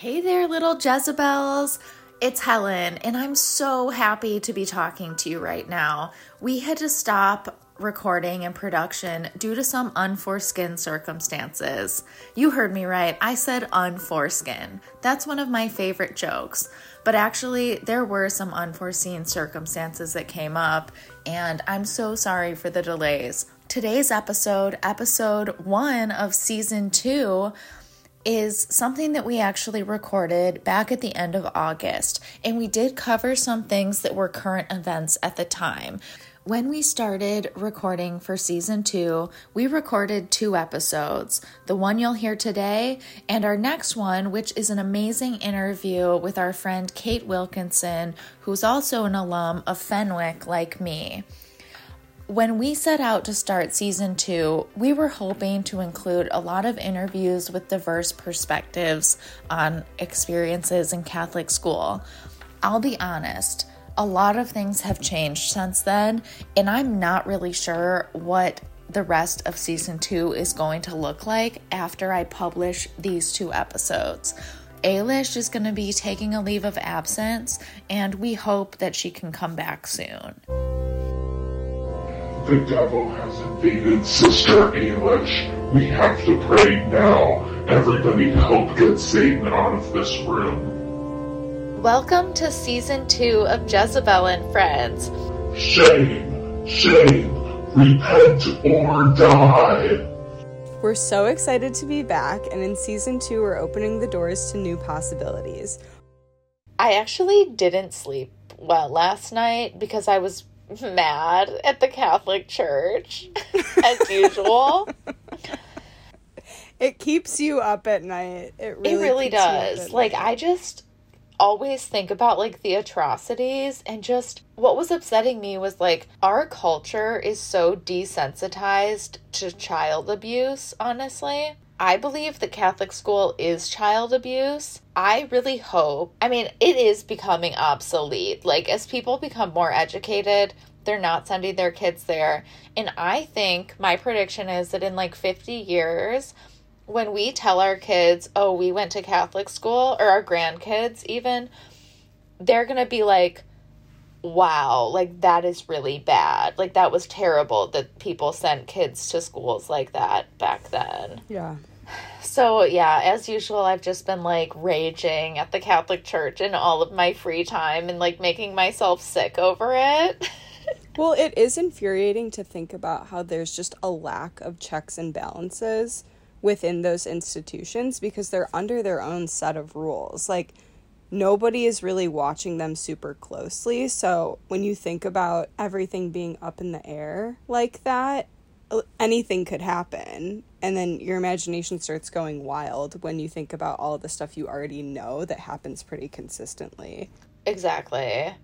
Hey there, little Jezebels. It's Helen, and I'm so happy to be talking to you right now. We had to stop recording and production due to some unforeseen circumstances. You heard me right. I said unforeseen. That's one of my favorite jokes. But actually, there were some unforeseen circumstances that came up, and I'm so sorry for the delays. Today's episode, episode one of season two, is something that we actually recorded back at the end of August, and we did cover some things that were current events at the time. When we started recording for season two, we recorded two episodes the one you'll hear today, and our next one, which is an amazing interview with our friend Kate Wilkinson, who's also an alum of Fenwick like me. When we set out to start season two, we were hoping to include a lot of interviews with diverse perspectives on experiences in Catholic school. I'll be honest, a lot of things have changed since then, and I'm not really sure what the rest of season two is going to look like after I publish these two episodes. Ailish is going to be taking a leave of absence, and we hope that she can come back soon. The devil has invaded Sister Ailish. We have to pray now. Everybody help get Satan out of this room. Welcome to season two of Jezebel and Friends. Shame, shame, repent or die. We're so excited to be back, and in season two, we're opening the doors to new possibilities. I actually didn't sleep well last night because I was mad at the Catholic Church as usual. It keeps you up at night. It really, it really keeps you up does. Like night. I just always think about like the atrocities and just what was upsetting me was like our culture is so desensitized to child abuse, honestly. I believe that Catholic school is child abuse. I really hope. I mean, it is becoming obsolete. Like, as people become more educated, they're not sending their kids there. And I think my prediction is that in like 50 years, when we tell our kids, oh, we went to Catholic school, or our grandkids even, they're going to be like, wow, like that is really bad. Like that was terrible that people sent kids to schools like that back then. yeah. So, yeah, as usual, I've just been like raging at the Catholic Church in all of my free time and like making myself sick over it. Well, it is infuriating to think about how there's just a lack of checks and balances within those institutions because they're under their own set of rules. Like, nobody is really watching them super closely. So, when you think about everything being up in the air like that, uh, anything could happen. And then your imagination starts going wild when you think about all the stuff you already know that happens pretty consistently. exactly.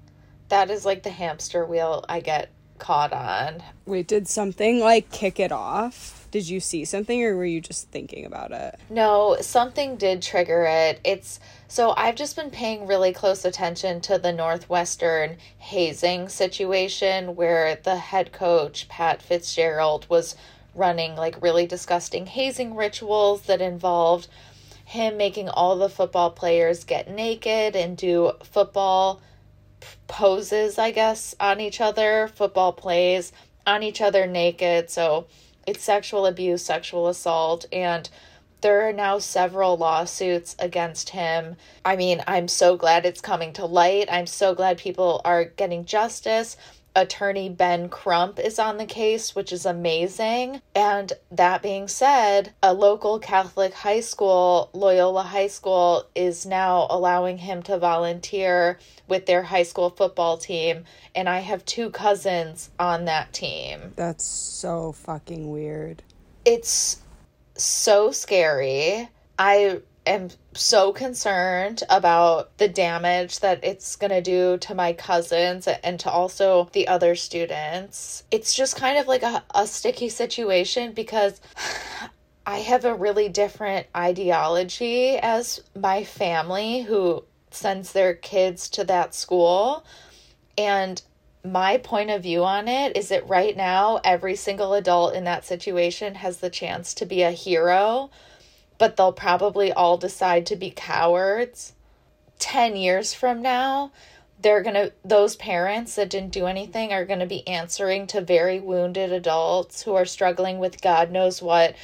That is like the hamster wheel I get caught on. Wait, did something like kick it off? Did you see something or were you just thinking about it? No, something did trigger it. It's so I've just been paying really close attention to the Northwestern hazing situation where the head coach, Pat Fitzgerald, was running like really disgusting hazing rituals that involved him making all the football players get naked and do football poses, I guess, on each other, football plays on each other naked. So it's sexual abuse, sexual assault, and there are now several lawsuits against him. I mean, I'm so glad it's coming to light. I'm so glad people are getting justice. Attorney Ben Crump is on the case, which is amazing. And that being said, a local Catholic high school, Loyola High School, is now allowing him to volunteer with their high school football team. And I have two cousins on that team. That's so fucking weird. It's so scary. I am so concerned about the damage that it's going to do to my cousins and to also the other students. It's just kind of like a, a sticky situation because I have a really different ideology as my family who sends their kids to that school. And my point of view on it is that right now, every single adult in that situation has the chance to be a hero but they'll probably all decide to be cowards. 10 years from now, they're going to, those parents that didn't do anything are going to be answering to very wounded adults who are struggling with God knows what.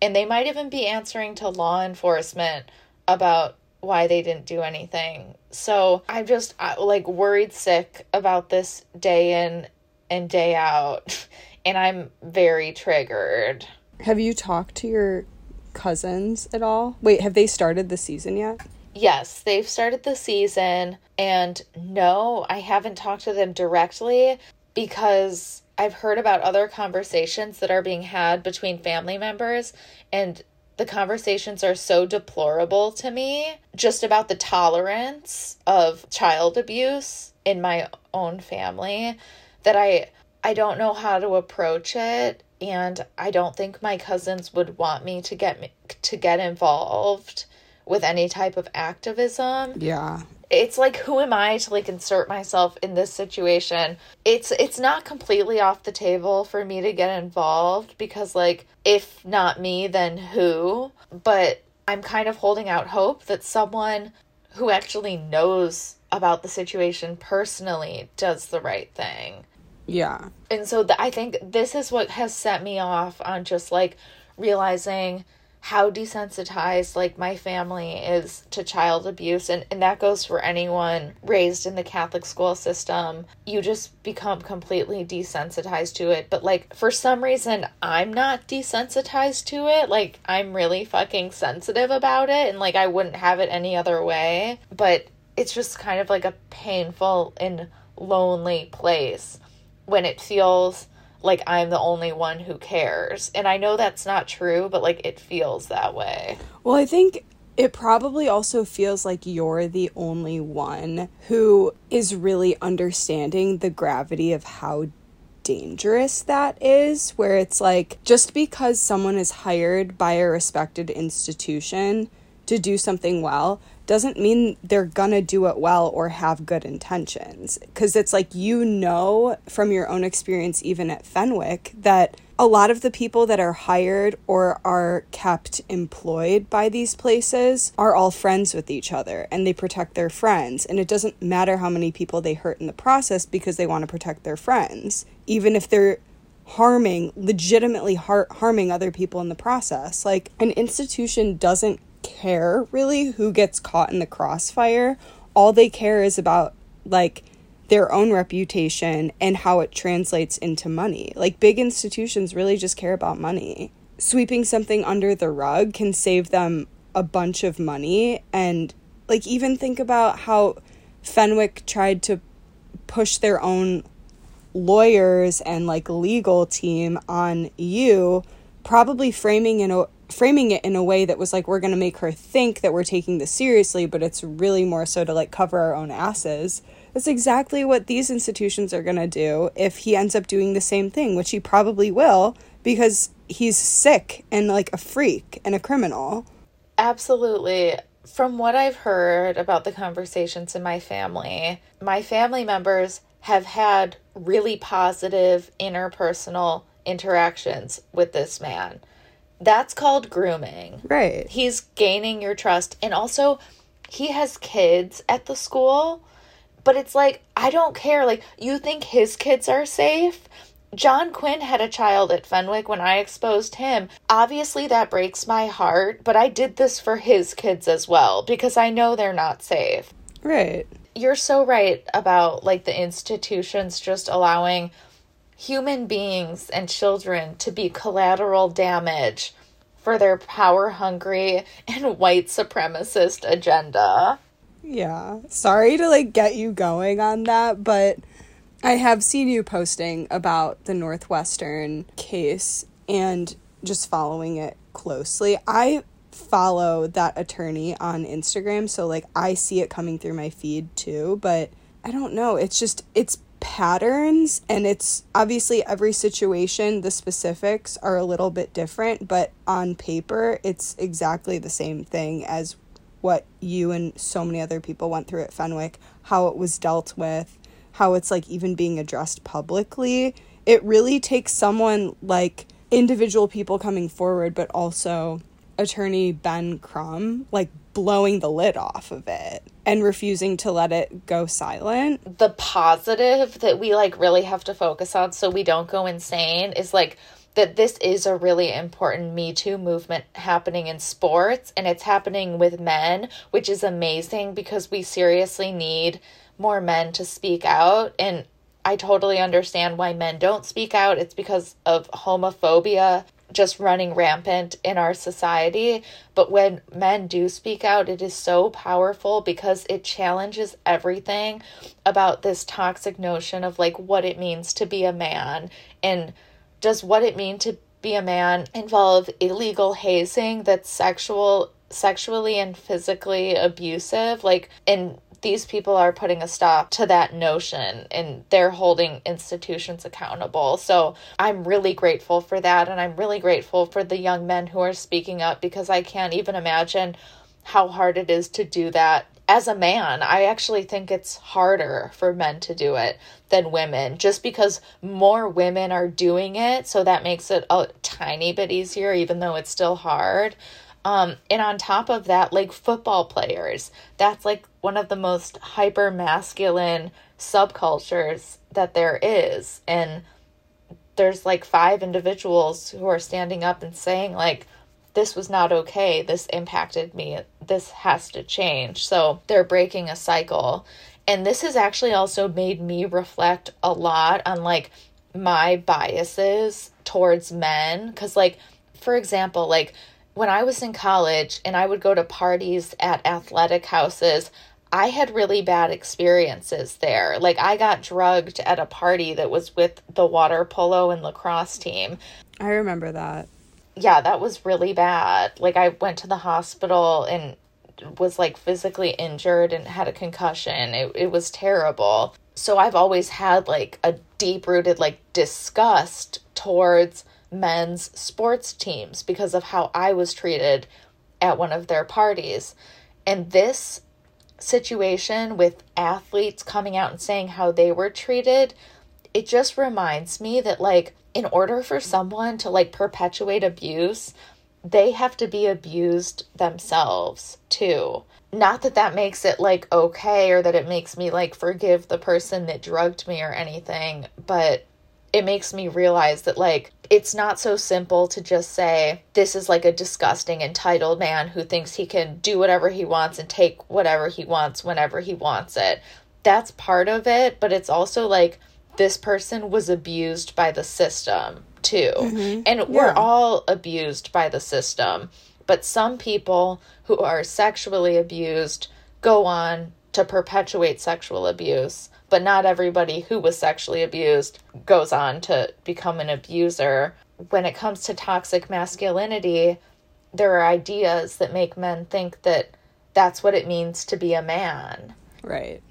And they might even be answering to law enforcement about why they didn't do anything. So I'm just like worried sick about this day in and day out. And I'm very triggered. Have you talked to your cousins at all? Wait, have they started the season yet? Yes, they've started the season. And no, I haven't talked to them directly because I've heard about other conversations that are being had between family members. And the conversations are so deplorable to me just about the tolerance of child abuse in my own family that I I don't know how to approach it and I don't think my cousins would want me to get me to get involved with any type of activism. Yeah. It's like who am I to like insert myself in this situation? It's it's not completely off the table for me to get involved because like if not me then who? But I'm kind of holding out hope that someone who actually knows about the situation personally does the right thing. Yeah. And so the, I think this is what has set me off on just like realizing how desensitized like my family is to child abuse and, and that goes for anyone raised in the catholic school system. You just become completely desensitized to it. But like for some reason i'm not desensitized to it. Like i'm really fucking sensitive about it and like i wouldn't have it any other way. But it's just kind of like a painful and lonely place when it feels like I'm the only one who cares. And I know that's not true, but like it feels that way. Well, I think it probably also feels like you're the only one who is really understanding the gravity of how dangerous that is, where it's like just because someone is hired by a respected institution to do something well doesn't mean they're gonna do it well or have good intentions. Because it's like you know from your own experience, even at Fenwick, that a lot of the people that are hired or are kept employed by these places are all friends with each other and they protect their friends. And it doesn't matter how many people they hurt in the process because they want to protect their friends, even if they're harming, legitimately har- harming other people in the process. Like, an institution doesn't care really who gets caught in the crossfire. All they care is about like their own reputation and how it translates into money. Like big institutions really just care about money. Sweeping something under the rug can save them a bunch of money and like even think about how Fenwick tried to push their own lawyers and like legal team on you probably framing in a framing it in a way that was like we're going to make her think that we're taking this seriously but it's really more so to like cover our own asses. That's exactly what these institutions are going to do if he ends up doing the same thing which he probably will because he's sick and like a freak and a criminal. Absolutely. From what i've heard about the conversations in my family my family members have had really positive interpersonal interactions with this man that's called grooming. Right. He's gaining your trust. And also, he has kids at the school, but it's like, I don't care. Like, you think his kids are safe? John Quinn had a child at Fenwick when I exposed him. Obviously, that breaks my heart, but I did this for his kids as well because I know they're not safe. Right. You're so right about like the institutions just allowing human beings and children to be collateral damage for their power hungry and white supremacist agenda. Yeah. Sorry to like get you going on that, but I have seen you posting about the Northwestern case and just following it closely. I follow that attorney on Instagram, so like I see it coming through my feed too, but I don't know. It's just it's patterns and it's obviously every situation the specifics are a little bit different but on paper it's exactly the same thing as what you and so many other people went through at Fenwick how it was dealt with how it's like even being addressed publicly. It really takes someone like individual people coming forward but also attorney Ben Crump like blowing the lid off of it and refusing to let it go silent. The positive that we like really have to focus on so we don't go insane is like that this is a really important Me Too movement happening in sports and it's happening with men, which is amazing because we seriously need more men to speak out. And I totally understand why men don't speak out. It's because of homophobia just running rampant in our society. But when men do speak out, it is so powerful because it challenges everything about this toxic notion of like what it means to be a man and does what it mean to be a man involve illegal hazing that's sexual sexually and physically abusive like and these people are putting a stop to that notion and they're holding institutions accountable. So I'm really grateful for that. And I'm really grateful for the young men who are speaking up because I can't even imagine how hard it is to do that as a man, I actually think it's harder for men to do it than women just because more women are doing it. So that makes it a tiny bit easier, even though it's still hard. Um, and on top of that, like football players, that's like one of the most hyper masculine subcultures that there is. And there's like five individuals who are standing up and saying, like, this was not okay. This impacted me. This has to change. So they're breaking a cycle. And this has actually also made me reflect a lot on like my biases towards men. Cause, like, for example, like when I was in college and I would go to parties at athletic houses, I had really bad experiences there. Like, I got drugged at a party that was with the water polo and lacrosse team. I remember that yeah, that was really bad. Like I went to the hospital and was like physically injured and had a concussion. It it was terrible. So I've always had like a deep rooted like disgust towards men's sports teams because of how I was treated at one of their parties. And this situation with athletes coming out and saying how they were treated, it just reminds me that like in order for someone to like perpetuate abuse, they have to be abused themselves too. Not that that makes it like okay or that it makes me like forgive the person that drugged me or anything, but it makes me realize that like it's not so simple to just say this is like a disgusting entitled man who thinks he can do whatever he wants and take whatever he wants whenever he wants it. That's part of it, but it's also like this person was abused by the system too. Mm-hmm. And yeah. we're all abused by the system. But some people who are sexually abused go on to perpetuate sexual abuse. But not everybody who was sexually abused goes on to become an abuser. When it comes to toxic masculinity, there are ideas that make men think that that's what it means to be a man. Right.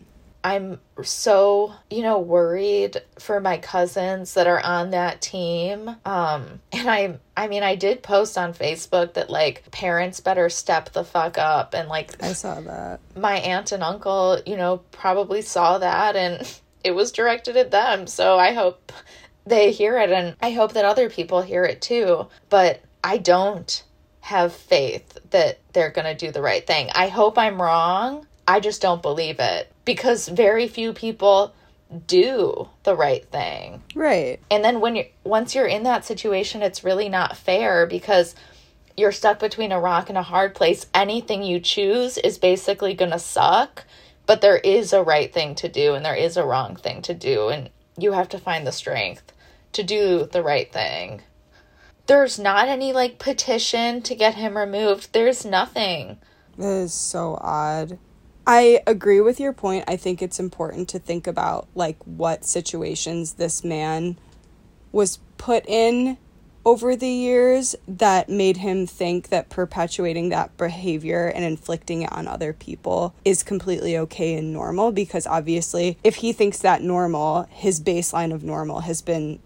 I'm so, you know, worried for my cousins that are on that team. Um, and I I mean, I did post on Facebook that like parents better step the fuck up and like I saw that. My aunt and uncle, you know, probably saw that and it was directed at them. So I hope they hear it and I hope that other people hear it too. But I don't have faith that they're going to do the right thing. I hope I'm wrong. I just don't believe it because very few people do the right thing. Right. And then when you once you're in that situation, it's really not fair because you're stuck between a rock and a hard place. Anything you choose is basically going to suck, but there is a right thing to do and there is a wrong thing to do and you have to find the strength to do the right thing. There's not any like petition to get him removed. There's nothing. That is so odd. I agree with your point. I think it's important to think about like what situations this man was put in over the years that made him think that perpetuating that behavior and inflicting it on other people is completely okay and normal because obviously if he thinks that normal, his baseline of normal has been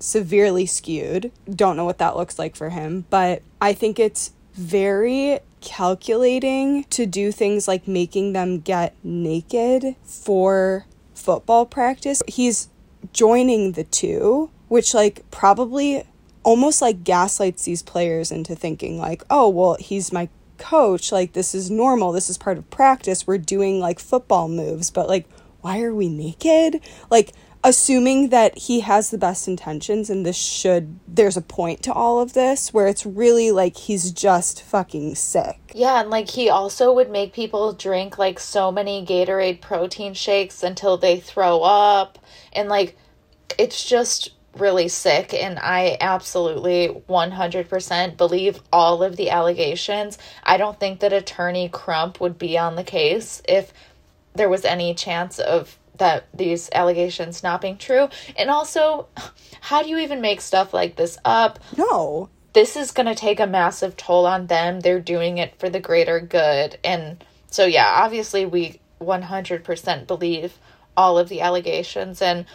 severely skewed. Don't know what that looks like for him, but I think it's very calculating to do things like making them get naked for football practice. He's joining the two, which, like, probably almost like gaslights these players into thinking like, "Oh, well, he's my coach, like this is normal. This is part of practice. We're doing like football moves, but like why are we naked?" Like assuming that he has the best intentions and this should there's a point to all of this where it's really like he's just fucking sick. Yeah, and like he also would make people drink like so many Gatorade protein shakes until they throw up and like it's just really sick and I absolutely 100% believe all of the allegations. I don't think that attorney Crump would be on the case if there was any chance of that these allegations not being true. And also, how do you even make stuff like this up? No. This is going to take a massive toll on them. They're doing it for the greater good. And so, yeah, obviously, we 100% believe all of the allegations. And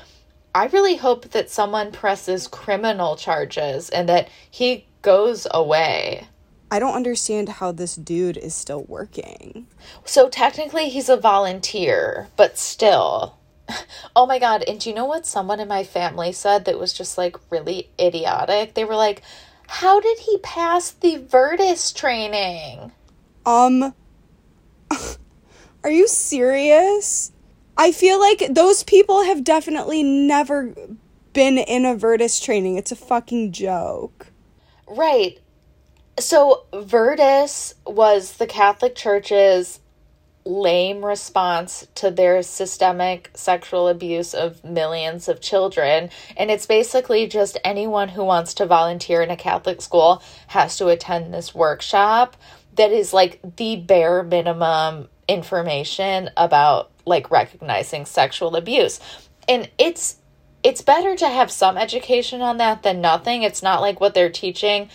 I really hope that someone presses criminal charges and that he goes away. I don't understand how this dude is still working. So technically he's a volunteer, but still. Oh my god, and do you know what someone in my family said that was just like really idiotic? They were like, "How did he pass the Virtus training?" Um Are you serious? I feel like those people have definitely never been in a Virtus training. It's a fucking joke. Right. So, Virtus was the Catholic Church's lame response to their systemic sexual abuse of millions of children. And it's basically just anyone who wants to volunteer in a Catholic school has to attend this workshop that is like the bare minimum information about like recognizing sexual abuse. And it's it's better to have some education on that than nothing. It's not like what they're teaching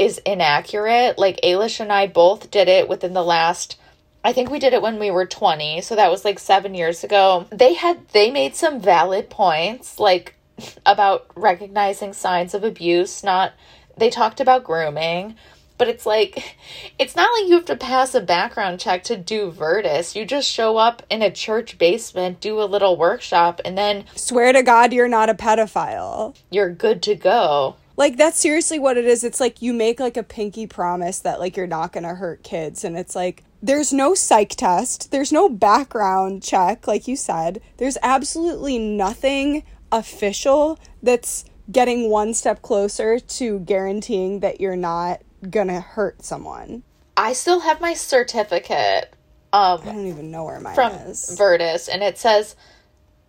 is inaccurate. Like Ailish and I both did it within the last I think we did it when we were 20, so that was like 7 years ago. They had they made some valid points like about recognizing signs of abuse, not they talked about grooming, but it's like it's not like you have to pass a background check to do Virtus. You just show up in a church basement, do a little workshop and then swear to god you're not a pedophile. You're good to go. Like that's seriously what it is. It's like you make like a pinky promise that like you're not going to hurt kids and it's like there's no psych test, there's no background check like you said. There's absolutely nothing official that's getting one step closer to guaranteeing that you're not going to hurt someone. I still have my certificate um I don't even know where mine from is. Virtus and it says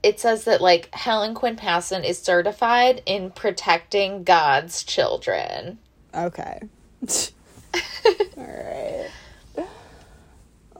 it says that like Helen Quinn Passon is certified in protecting God's children. Okay. All right.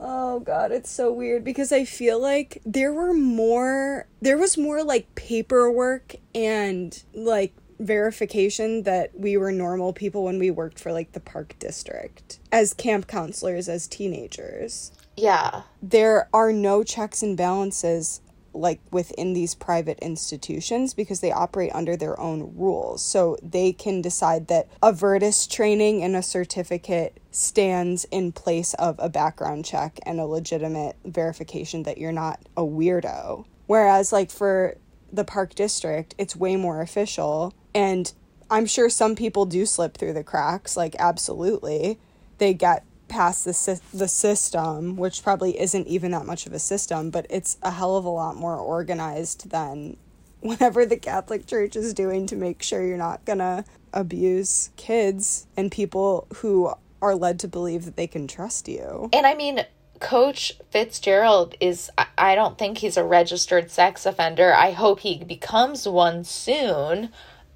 Oh god, it's so weird because I feel like there were more there was more like paperwork and like verification that we were normal people when we worked for like the park district as camp counselors as teenagers. Yeah. There are no checks and balances like within these private institutions because they operate under their own rules. So they can decide that a Virtus training and a certificate stands in place of a background check and a legitimate verification that you're not a weirdo. Whereas, like for the park district, it's way more official. And I'm sure some people do slip through the cracks, like, absolutely. They get past the, the system, which probably isn't even that much of a system, but it's a hell of a lot more organized than whatever the Catholic Church is doing to make sure you're not gonna abuse kids and people who are led to believe that they can trust you. And I mean, Coach Fitzgerald is, I don't think he's a registered sex offender. I hope he becomes one soon.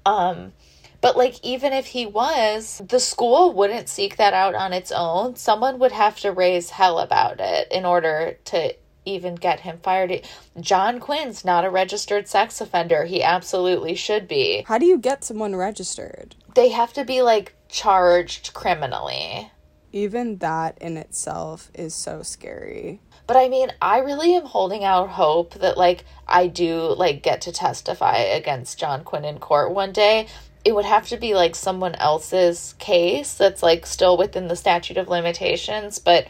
Um, but like, even if he was, the school wouldn't seek that out on its own. Someone would have to raise hell about it in order to even get him fired. John Quinn's not a registered sex offender. He absolutely should be. How do you get someone registered? They have to be like charged criminally. Even that in itself is so scary. But I mean, I really am holding out hope that like I do like get to testify against John Quinn in court one day. It would have to be like someone else's case that's like still within the statute of limitations, but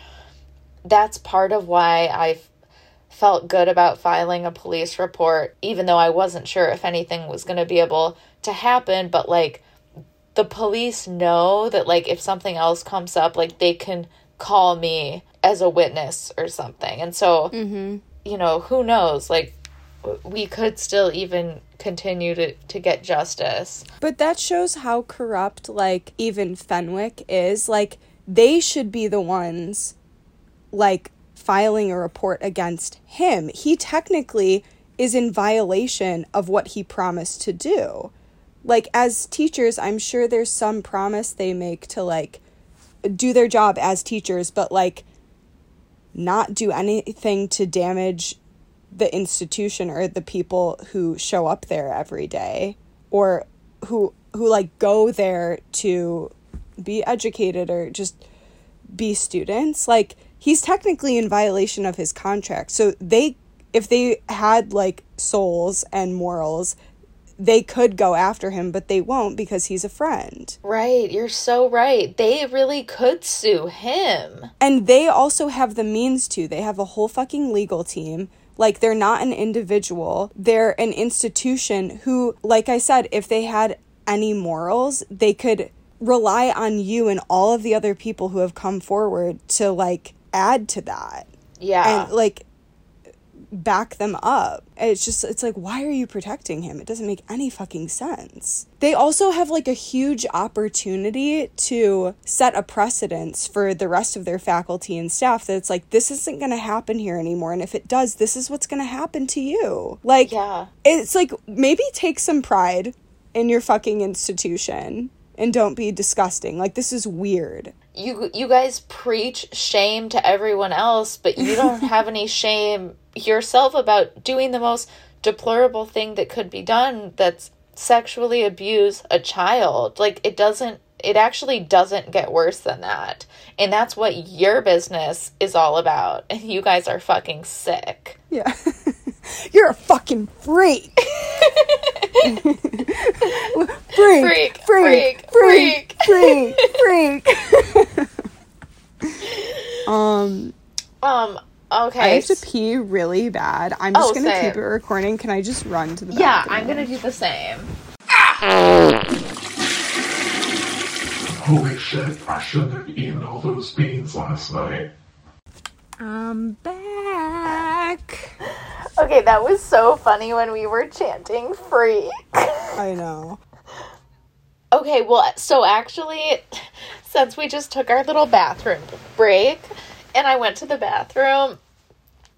that's part of why I felt good about filing a police report even though I wasn't sure if anything was going to be able to happen, but like the police know that like if something else comes up, like they can call me as a witness or something. And so, mm-hmm. you know, who knows? Like we could still even continue to to get justice. But that shows how corrupt, like, even Fenwick is. Like, they should be the ones, like, filing a report against him. He technically is in violation of what he promised to do. Like, as teachers, I'm sure there's some promise they make to, like, do their job as teachers, but, like, not do anything to damage the institution or the people who show up there every day or who who like go there to be educated or just be students like he's technically in violation of his contract so they if they had like souls and morals they could go after him but they won't because he's a friend Right, you're so right. They really could sue him. And they also have the means to. They have a whole fucking legal team. Like, they're not an individual, they're an institution who, like I said, if they had any morals, they could rely on you and all of the other people who have come forward to, like, add to that Yeah. and, like, back them up. It's just, it's like, why are you protecting him? It doesn't make any fucking sense. They also have like a huge opportunity to set a precedence for the rest of their faculty and staff that it's like, this isn't going to happen here anymore. And if it does, this is what's going to happen to you. Like, Yeah. it's like, maybe take some pride in your fucking institution and don't be disgusting. Like, this is weird. you you guys preach shame to everyone else, but you don't have any shame yourself about doing the most deplorable thing that could be done that's sexually abuse a child. Like it doesn't it actually doesn't get worse than that. And that's what your business is all about. And you guys are fucking sick. Yeah. You're a fucking freak. freak, Freak, freak, freak, freak, freak, freak. um, Um okay. I have to pee really bad. I'm just Oh, gonna same. keep it recording. Can I just run to the bathroom? yeah, bathroom? I'm gonna do the same. Holy shit, I shouldn't have eaten all those beans last night. I'm back. Okay, that was so funny when we were chanting freak. I know. Okay, well, so actually, since we just took our little bathroom break and I went to the bathroom,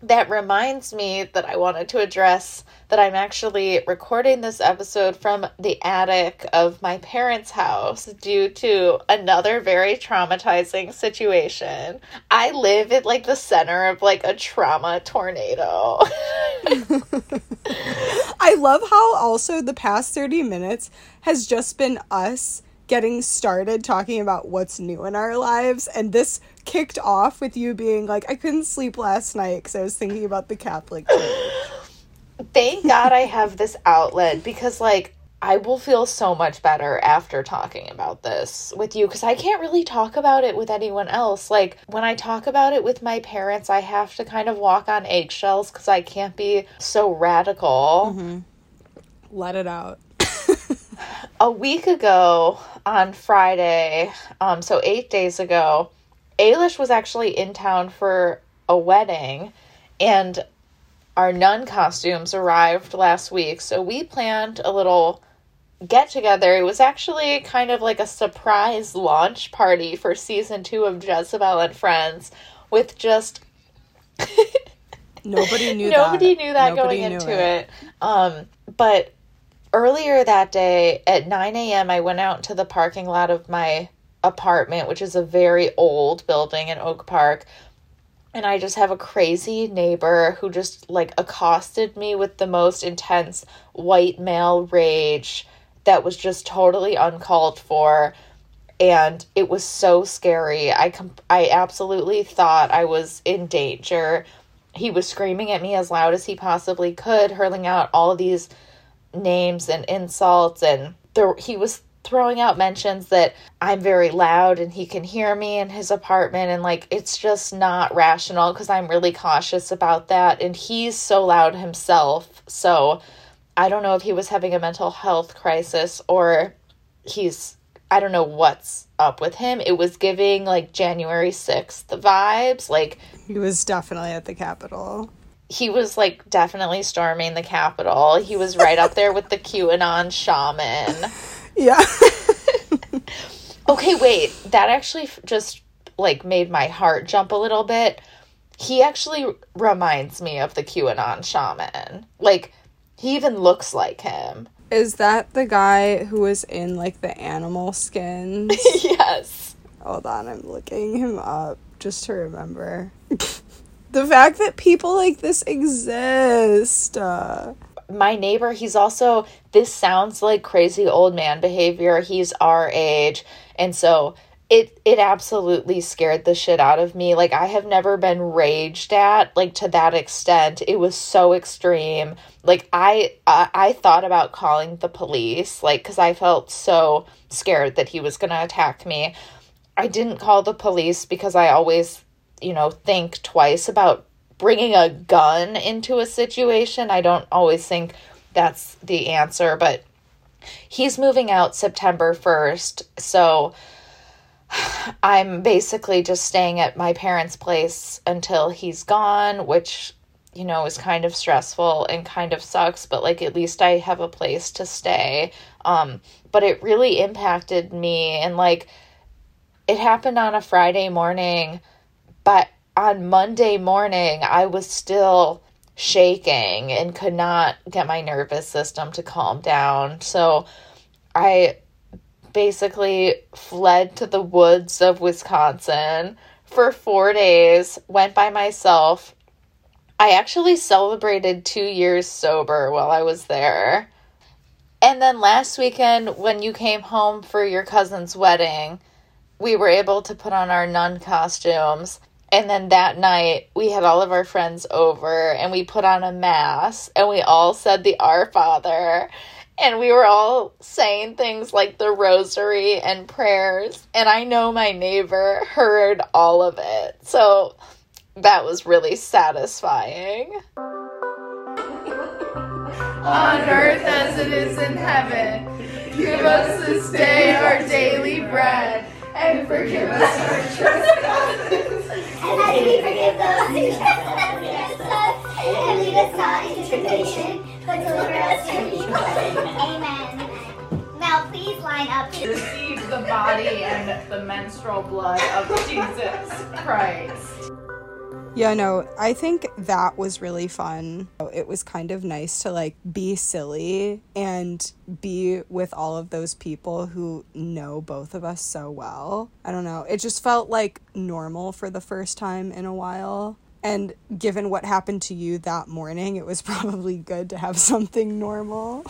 that reminds me that I wanted to address that I'm actually recording this episode from the attic of my parents' house due to another very traumatizing situation. I live at like the center of like a trauma tornado. I love how also the past 30 minutes has just been us getting started talking about what's new in our lives. And this kicked off with you being like, I couldn't sleep last night because I was thinking about the Catholic Church. thank God I have this outlet because, like, I will feel so much better after talking about this with you because I can't really talk about it with anyone else. Like, when I talk about it with my parents, I have to kind of walk on eggshells because I can't be so radical. Let it out. a week ago on Friday, um, so eight days ago, Ailish was actually in town for a wedding, and our nun costumes arrived last week. So we planned a little get together. It was actually kind of like a surprise launch party for season two of Jezebel and Friends with just Nobody knew that. Nobody knew that Nobody going knew into it. Um, but earlier that day at 9 a.m., I went out to the parking lot of my apartment, which is a very old building in Oak Park. And I just have a crazy neighbor who just like accosted me with the most intense white male rage that was just totally uncalled for and it was so scary. I com- I absolutely thought I was in danger. He was screaming at me as loud as he possibly could, hurling out all these names and insults and there he was throwing out mentions that I'm very loud and he can hear me in his apartment and like it's just not rational because I'm really cautious about that and he's so loud himself. So I don't know if he was having a mental health crisis or he's I don't know what's up with him. It was giving like January 6th vibes. Like he was definitely at the Capitol. He was like definitely storming the Capitol. He was right up there with the QAnon shaman. Yeah. okay, wait. That actually just like made my heart jump a little bit. He actually reminds me of the QAnon shaman. Like he even looks like him. Is that the guy who was in like the animal skins? yes. Hold on, I'm looking him up just to remember. the fact that people like this exist. Uh... My neighbor, he's also, this sounds like crazy old man behavior. He's our age. And so it it absolutely scared the shit out of me like i have never been raged at like to that extent it was so extreme like i i, I thought about calling the police like because i felt so scared that he was going to attack me i didn't call the police because i always you know think twice about bringing a gun into a situation i don't always think that's the answer but he's moving out september 1st so I'm basically just staying at my parents' place until he's gone, which, you know, is kind of stressful and kind of sucks, but like at least I have a place to stay. Um, but it really impacted me and like it happened on a Friday morning, but on Monday morning I was still shaking and could not get my nervous system to calm down. So I basically fled to the woods of Wisconsin for four days, went by myself. I actually celebrated two years sober while I was there. And then last weekend, when you came home for your cousin's wedding, we were able to put on our nun costumes. And then that night, we had all of our friends over and we put on a mass and we all said the Our Father and we were all saying things like the rosary and prayers and i know my neighbor heard all of it. So that was really satisfying. On earth as it is in heaven give us this day our daily bread and forgive us our trespasses and as we forgive those who trespass against us and lead us not into temptation but deliver us from evil. Amen. Now please line up to receive the body and the menstrual blood of Jesus Christ. Yeah, no, I think that was really fun. It was kind of nice to like be silly and be with all of those people who know both of us so well. I don't know. It just felt like normal for the first time in a while. And given what happened to you that morning, it was probably good to have something normal.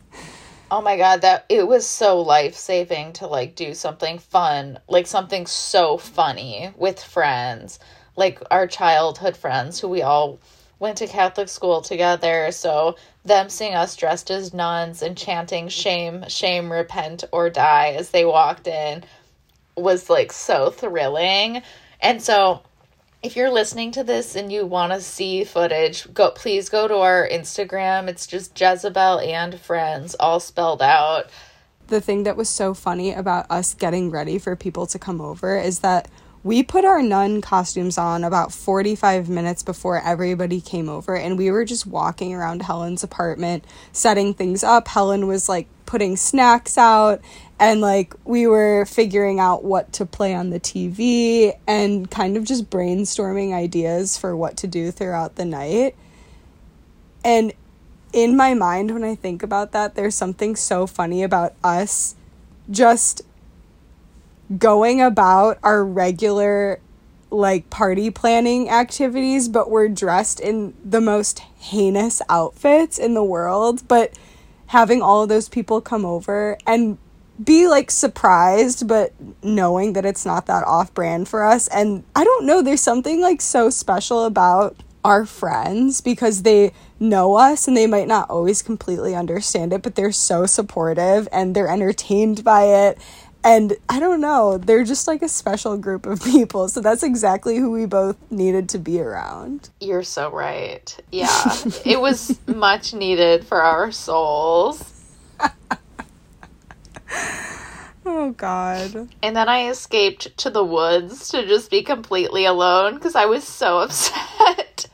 oh my god, that it was so life-saving to like do something fun, like something so funny with friends, like our childhood friends who we all went to Catholic school together. So them seeing us dressed as nuns and chanting shame, shame, repent or die as they walked in was like so thrilling. And so if you're listening to this and you want to see footage, go please go to our Instagram. It's just Jezebel and friends all spelled out. The thing that was so funny about us getting ready for people to come over is that we put our nun costumes on about 45 minutes before everybody came over and we were just walking around Helen's apartment setting things up. Helen was like putting snacks out and like we were figuring out what to play on the TV and kind of just brainstorming ideas for what to do throughout the night. And in my mind when I think about that, there's something so funny about us just going about our regular like party planning activities, but we're dressed in the most heinous outfits in the world, but having all of those people come over and be like surprised but knowing that it's not that off brand for us. And I don't know there's something like so special about our friends because they know us and they might not always completely understand it but they're so supportive and they're entertained by it and I don't know, they're just like a special group of people. So that's exactly who we both needed to be around. You're so right. Yeah. it was much needed for our souls. oh God. And then I escaped to the woods to just be completely alone because I was so upset.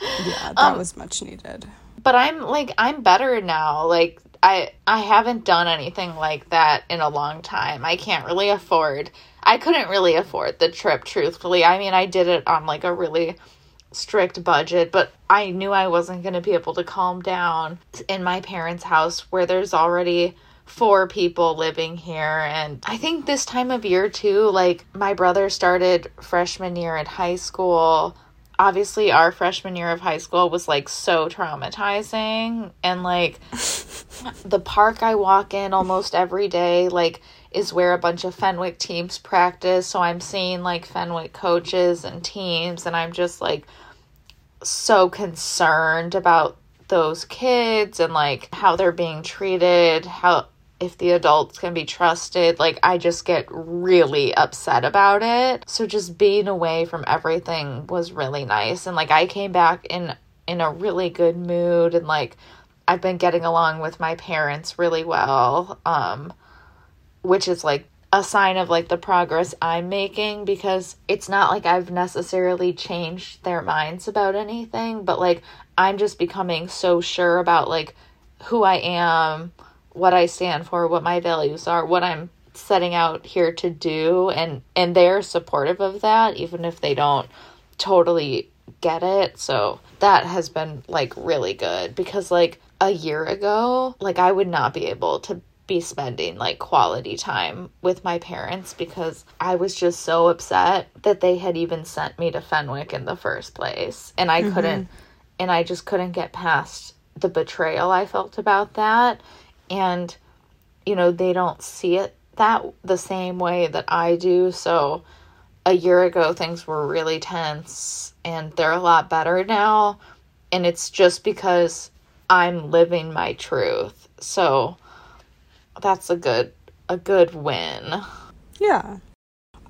Yeah, that Um, was much needed. but I'm like I'm better now. Like I I haven't done anything like that in a long time. I can't really afford I couldn't really afford the trip truthfully. I mean, I did it on like a really strict budget, but I knew I wasn't going to be able to calm down in my parents' house where there's already four people living here and I think this time of year too, like my brother started freshman year at high school obviously our freshman year of high school was like so traumatizing and like the park I walk in almost every day like is where a bunch of Fenwick teams practice. So I'm seeing like Fenwick coaches and teams and I'm just like so concerned about those kids and like how they're being treated how if the adults can be trusted. Like i just get really upset about it. So just being away from everything was really nice. And like i came back in in a really good mood and like i've been getting along with my parents really well um which is like a sign of like the progress I'm making because it's not like I've necessarily changed their minds about anything, but like I'm just becoming so sure about like who I am, what I stand for, what my values are, what I'm setting out here to do and and they're supportive of that even if they don't totally get it. So that has been like really good because like a year ago, like I would not be able to be spending like quality time with my parents because I was just so upset that they had even sent me to Fenwick in the first place. And I mm-hmm. couldn't, and I just couldn't get past the betrayal I felt about that. And, you know, they don't see it that the same way that I do. So a year ago, things were really tense and they're a lot better now. And it's just because I'm living my truth. So, that's a good a good win. Yeah.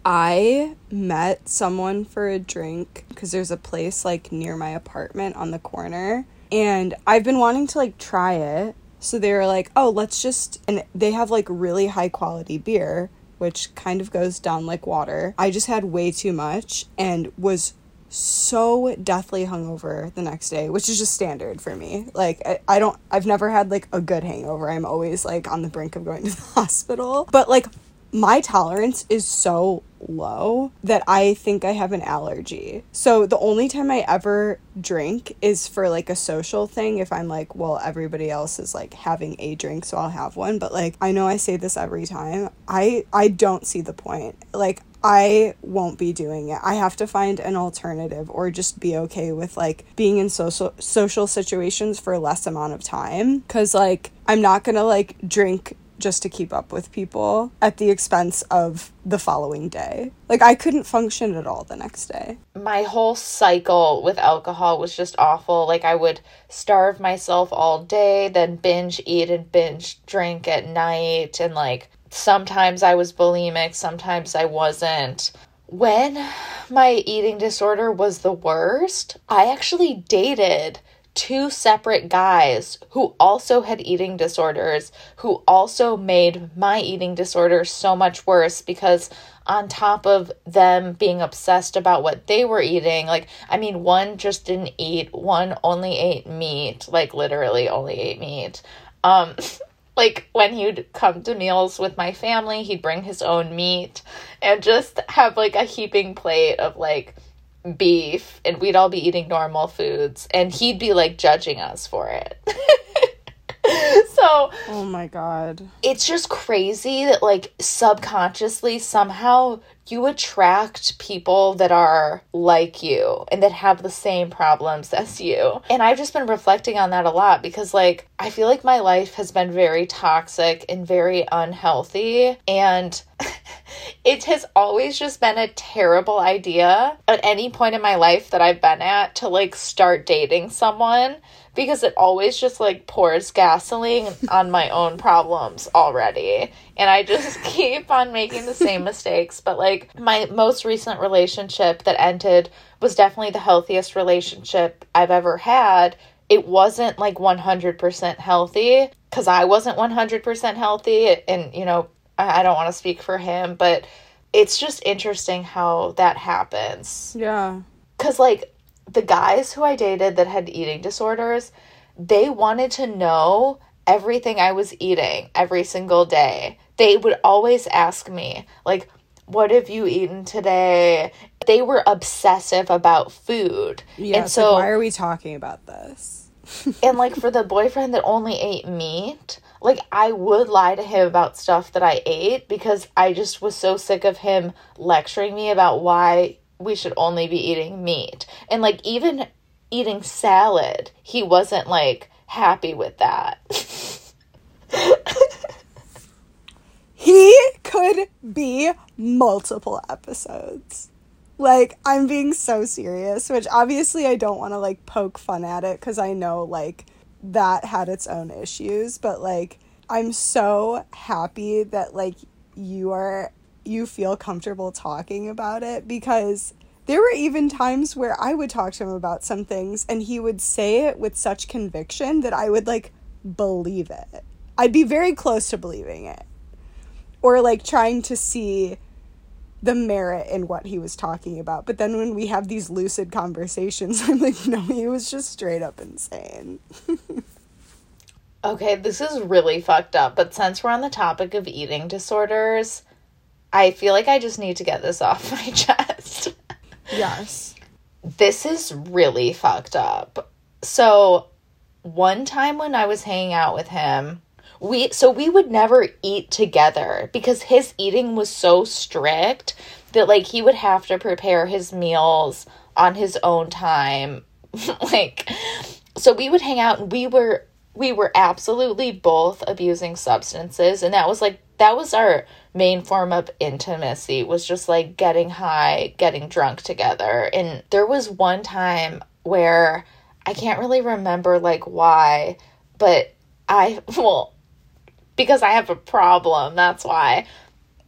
I met someone for a drink because there's a place like near my apartment on the corner. And I've been wanting to like try it. So they were like, oh, let's just. And they have like really high quality beer, which kind of goes down like water. I just had way too much and was so deathly hungover the next day, which is just standard for me. Like I, I don't I've never had like a good hangover. I'm always like on the brink of going to the hospital. But like my tolerance is so low that I think I have an allergy. So the only time I ever drink is for like a social thing if I'm like, well, everybody else is like having a drink, so I'll have one, but like I know I say this every time. I I don't see the point. Like I won't be doing it. I have to find an alternative or just be okay with like being in social social situations for less amount of time cuz like I'm not going to like drink just to keep up with people at the expense of the following day. Like I couldn't function at all the next day. My whole cycle with alcohol was just awful. Like I would starve myself all day, then binge eat and binge drink at night and like sometimes I was bulimic, sometimes I wasn't. When my eating disorder was the worst, I actually dated two separate guys who also had eating disorders, who also made my eating disorder so much worse because, on top of them being obsessed about what they were eating, like, I mean, one just didn't eat, one only ate meat, like, literally only ate meat. Um, like when he'd come to meals with my family, he'd bring his own meat and just have like a heaping plate of like beef and we'd all be eating normal foods and he'd be like judging us for it. so Oh my god. it's just crazy that like subconsciously somehow you attract people that are like you and that have the same problems as you. And I've just been reflecting on that a lot because like I feel like my life has been very toxic and very unhealthy and it has always just been a terrible idea at any point in my life that I've been at to like start dating someone because it always just like pours gasoline on my own problems already. And I just keep on making the same mistakes. But like my most recent relationship that ended was definitely the healthiest relationship I've ever had. It wasn't like 100% healthy because I wasn't 100% healthy. And, you know, I I don't want to speak for him, but it's just interesting how that happens. Yeah. Cuz like the guys who I dated that had eating disorders, they wanted to know everything I was eating every single day. They would always ask me like what have you eaten today? They were obsessive about food. Yeah. and so like, why are we talking about this? and like for the boyfriend that only ate meat, like I would lie to him about stuff that I ate because I just was so sick of him lecturing me about why we should only be eating meat. And like even eating salad, he wasn't like happy with that. He could be multiple episodes. Like, I'm being so serious, which obviously I don't want to like poke fun at it because I know like that had its own issues, but like, I'm so happy that like you are, you feel comfortable talking about it because there were even times where I would talk to him about some things and he would say it with such conviction that I would like believe it. I'd be very close to believing it or like trying to see the merit in what he was talking about. But then when we have these lucid conversations, I'm like, no, he was just straight up insane. Okay, this is really fucked up, but since we're on the topic of eating disorders, I feel like I just need to get this off my chest. Yes. this is really fucked up. So, one time when I was hanging out with him, we so we would never eat together because his eating was so strict that like he would have to prepare his meals on his own time. like so we would hang out and we were we were absolutely both abusing substances and that was like that was our main form of intimacy was just like getting high getting drunk together. And there was one time where i can't really remember like why but i well because i have a problem that's why.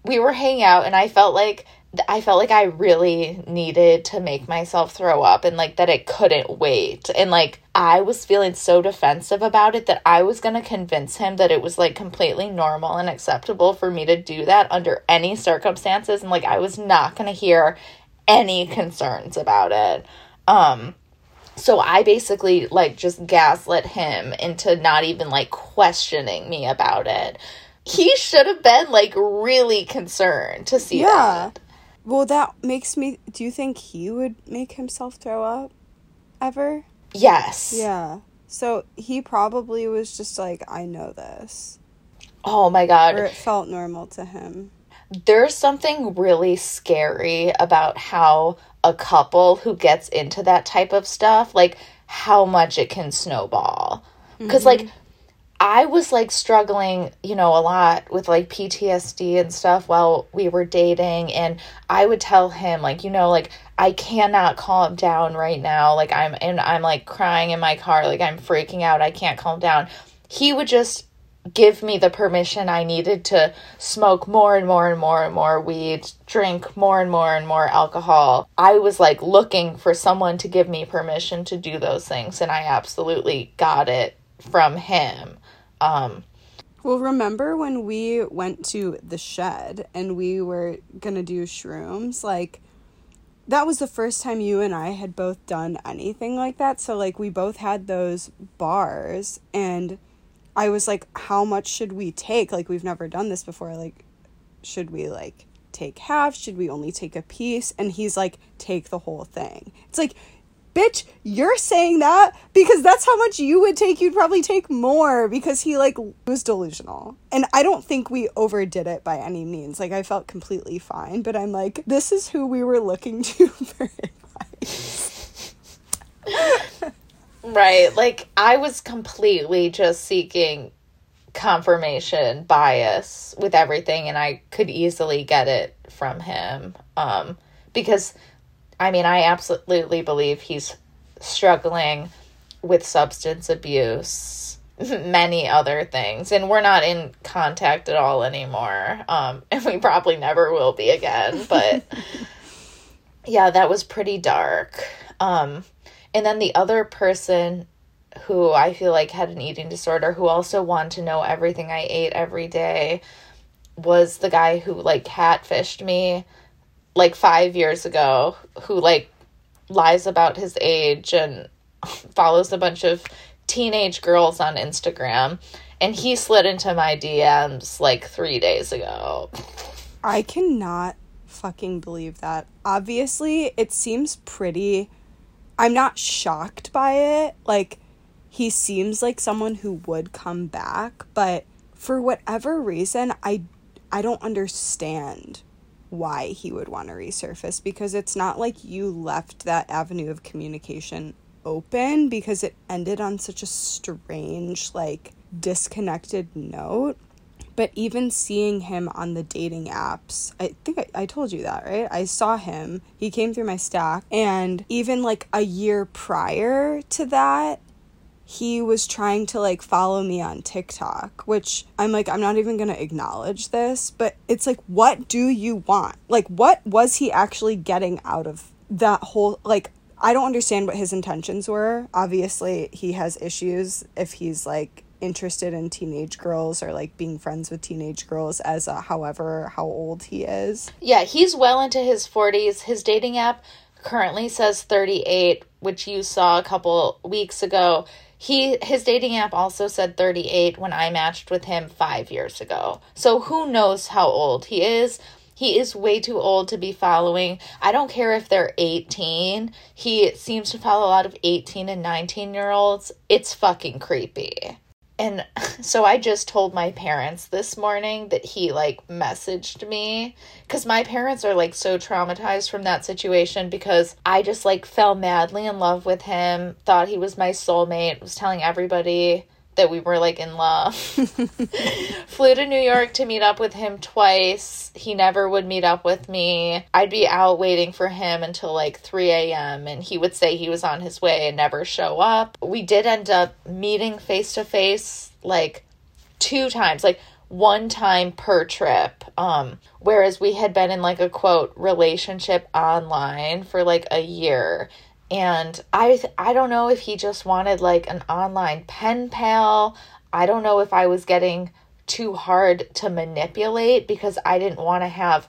We were hanging out and i felt like I felt like I really needed to make myself throw up and like that it couldn't wait. And like I was feeling so defensive about it that I was going to convince him that it was like completely normal and acceptable for me to do that under any circumstances and like I was not going to hear any concerns about it. Um so I basically like just gaslit him into not even like questioning me about it. He should have been like really concerned to see Yeah. that. Well, that makes me. Do you think he would make himself throw up ever? Yes. Yeah. So he probably was just like, I know this. Oh my god. Or it felt normal to him. There's something really scary about how a couple who gets into that type of stuff, like how much it can snowball. because like mm-hmm. I was like struggling, you know, a lot with like PTSD and stuff while we were dating and I would tell him like, you know, like I cannot calm down right now. Like I'm and I'm like crying in my car, like I'm freaking out. I can't calm down. He would just give me the permission I needed to smoke more and more and more and more weed, drink more and more and more alcohol. I was like looking for someone to give me permission to do those things and I absolutely got it from him. Um Well, remember when we went to the shed and we were gonna do shrooms? Like, that was the first time you and I had both done anything like that. So, like, we both had those bars, and I was like, how much should we take? Like, we've never done this before. Like, should we, like, take half? Should we only take a piece? And he's like, take the whole thing. It's like, bitch, you're saying that because that's how much you would take. You'd probably take more because he like was delusional. And I don't think we overdid it by any means. Like I felt completely fine, but I'm like, this is who we were looking to for advice. Right. Like I was completely just seeking confirmation bias with everything and I could easily get it from him. Um because I mean, I absolutely believe he's struggling with substance abuse, many other things, and we're not in contact at all anymore. Um and we probably never will be again, but yeah, that was pretty dark. Um and then the other person who I feel like had an eating disorder who also wanted to know everything I ate every day. was the guy who like catfished me like five years ago, who like lies about his age and follows a bunch of teenage girls on Instagram. And he slid into my DMs like three days ago. I cannot fucking believe that. Obviously, it seems pretty. I'm not shocked by it. Like, he seems like someone who would come back, but for whatever reason, I I don't understand why he would want to resurface because it's not like you left that avenue of communication open because it ended on such a strange like disconnected note. But even seeing him on the dating apps i think I, I, told you that right? I saw him. He came through my stack. And even like a year prior to that he was trying to like follow me on TikTok, which I'm like, I'm not even gonna acknowledge this, but it's like, what do you want? Like, what was he actually getting out of that whole, like, I don't understand what his intentions were. Obviously, he has issues if he's like interested in teenage girls or like being friends with teenage girls as a however how old he is. Yeah, he's well into his 40s. His dating app currently says 38, which you saw a couple weeks ago. He his dating app also said 38 when I matched with him 5 years ago. So who knows how old he is? He is way too old to be following. I don't care if they're 18. He seems to follow a lot of 18 and 19 year olds. It's fucking creepy. And so I just told my parents this morning that he like messaged me cuz my parents are like so traumatized from that situation because I just like fell madly in love with him, thought he was my soulmate, was telling everybody that we were like in love. Flew to New York to meet up with him twice. He never would meet up with me. I'd be out waiting for him until like 3 a.m. and he would say he was on his way and never show up. We did end up meeting face to face like two times, like one time per trip. Um, whereas we had been in like a quote relationship online for like a year and I I don't know if he just wanted like an online pen pal. I don't know if I was getting too hard to manipulate because I didn't want to have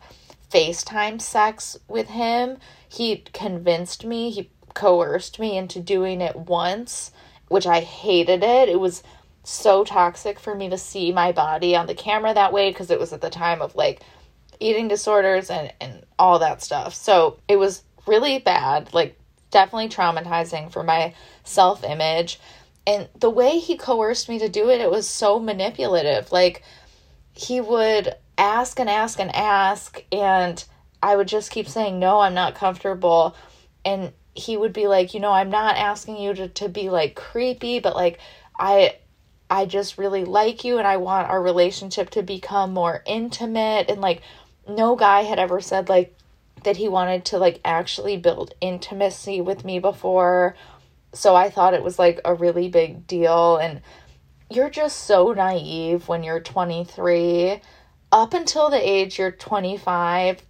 FaceTime sex with him. He convinced me, he coerced me into doing it once, which I hated it. It was so toxic for me to see my body on the camera that way because it was at the time of like eating disorders and and all that stuff. So, it was really bad. Like definitely traumatizing for my self image. And the way he coerced me to do it, it was so manipulative. Like, he would ask and ask and ask, and I would just keep saying, No, I'm not comfortable. And he would be like, You know, I'm not asking you to, to be like creepy, but like, I. I just really like you and I want our relationship to become more intimate and like no guy had ever said like that he wanted to like actually build intimacy with me before. So I thought it was like a really big deal and you're just so naive when you're 23. Up until the age you're 25,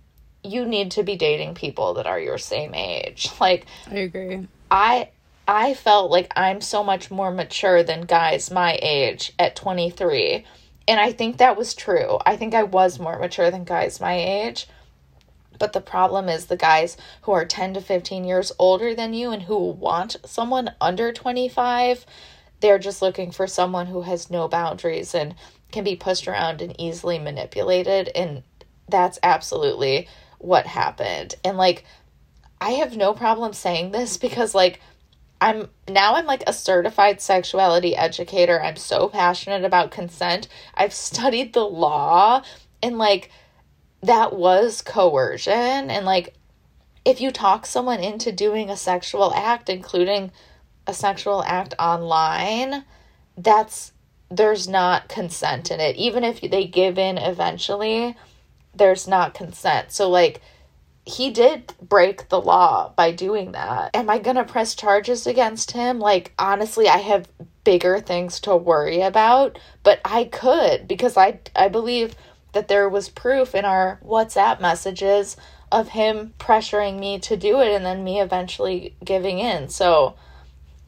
you need to be dating people that are your same age. Like I agree. I I felt like I'm so much more mature than guys my age at 23. And I think that was true. I think I was more mature than guys my age. But the problem is the guys who are 10 to 15 years older than you and who want someone under 25, they're just looking for someone who has no boundaries and can be pushed around and easily manipulated. And that's absolutely what happened. And like, I have no problem saying this because, like, I'm now I'm like a certified sexuality educator. I'm so passionate about consent. I've studied the law and like that was coercion. And like if you talk someone into doing a sexual act including a sexual act online that's there's not consent in it. Even if they give in eventually there's not consent. So like he did break the law by doing that. Am i going to press charges against him? Like honestly i have bigger things to worry about but i could because i i believe that there was proof in our WhatsApp messages of him pressuring me to do it and then me eventually giving in. So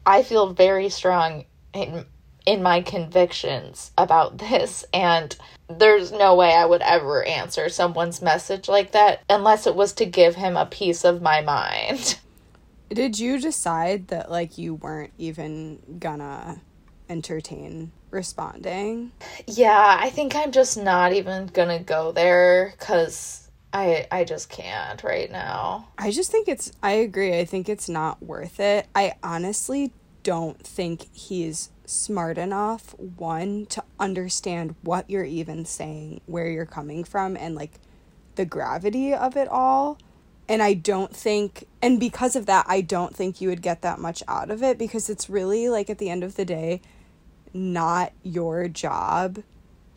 I feel very strong in in my convictions about this. And there's no way I would ever answer someone's message like that unless it was to give him a piece of my mind. Did you decide that like you weren't even gonna entertain responding? Yeah, I think I'm just not even gonna go there because I I just can't right now. I just think it's I agree. I think it's not worth it. I honestly don't think he's smart enough one to understand what you're even saying, where you're coming from and like the gravity of it all. And I don't think and because of that, I don't think you would get that much out of it because it's really like at the end of the day not your job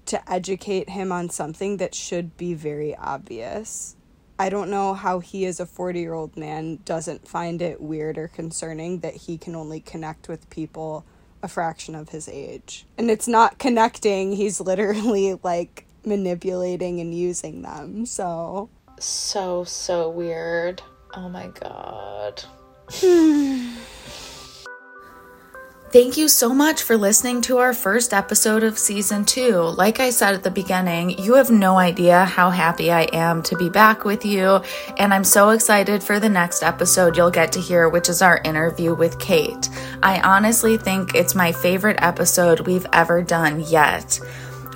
to educate him on something that should be very obvious. I don't know how he, as a 40 year old man, doesn't find it weird or concerning that he can only connect with people a fraction of his age. And it's not connecting, he's literally like manipulating and using them. So. So, so weird. Oh my god. Thank you so much for listening to our first episode of season two. Like I said at the beginning, you have no idea how happy I am to be back with you, and I'm so excited for the next episode you'll get to hear, which is our interview with Kate. I honestly think it's my favorite episode we've ever done yet.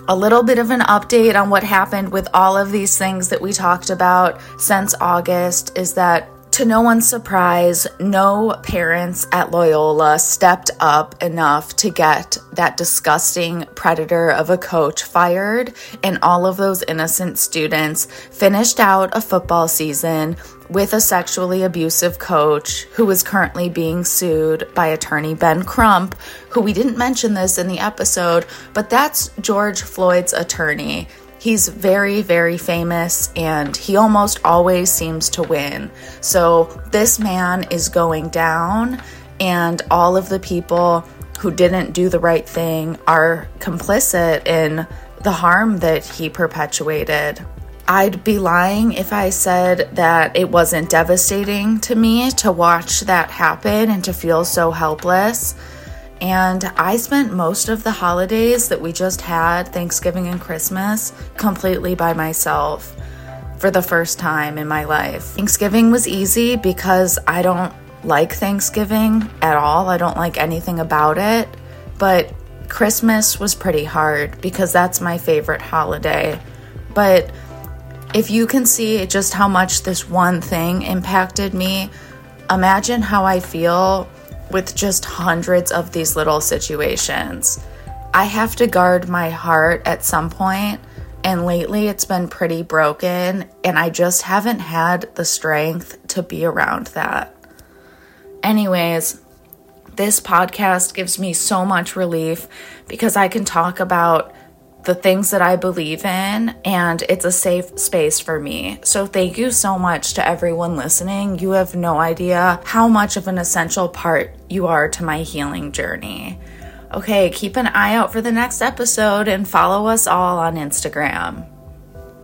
A little bit of an update on what happened with all of these things that we talked about since August is that to no one's surprise, no parents at Loyola stepped up enough to get that disgusting predator of a coach fired, and all of those innocent students finished out a football season with a sexually abusive coach who is currently being sued by attorney Ben Crump, who we didn't mention this in the episode, but that's George Floyd's attorney. He's very, very famous and he almost always seems to win. So this man is going down, and all of the people who didn't do the right thing are complicit in the harm that he perpetuated. I'd be lying if I said that it wasn't devastating to me to watch that happen and to feel so helpless. And I spent most of the holidays that we just had, Thanksgiving and Christmas, completely by myself for the first time in my life. Thanksgiving was easy because I don't like Thanksgiving at all. I don't like anything about it. But Christmas was pretty hard because that's my favorite holiday. But if you can see just how much this one thing impacted me, imagine how I feel with just hundreds of these little situations. I have to guard my heart at some point, and lately it's been pretty broken, and I just haven't had the strength to be around that. Anyways, this podcast gives me so much relief because I can talk about the things that I believe in, and it's a safe space for me. So, thank you so much to everyone listening. You have no idea how much of an essential part you are to my healing journey. Okay, keep an eye out for the next episode and follow us all on Instagram.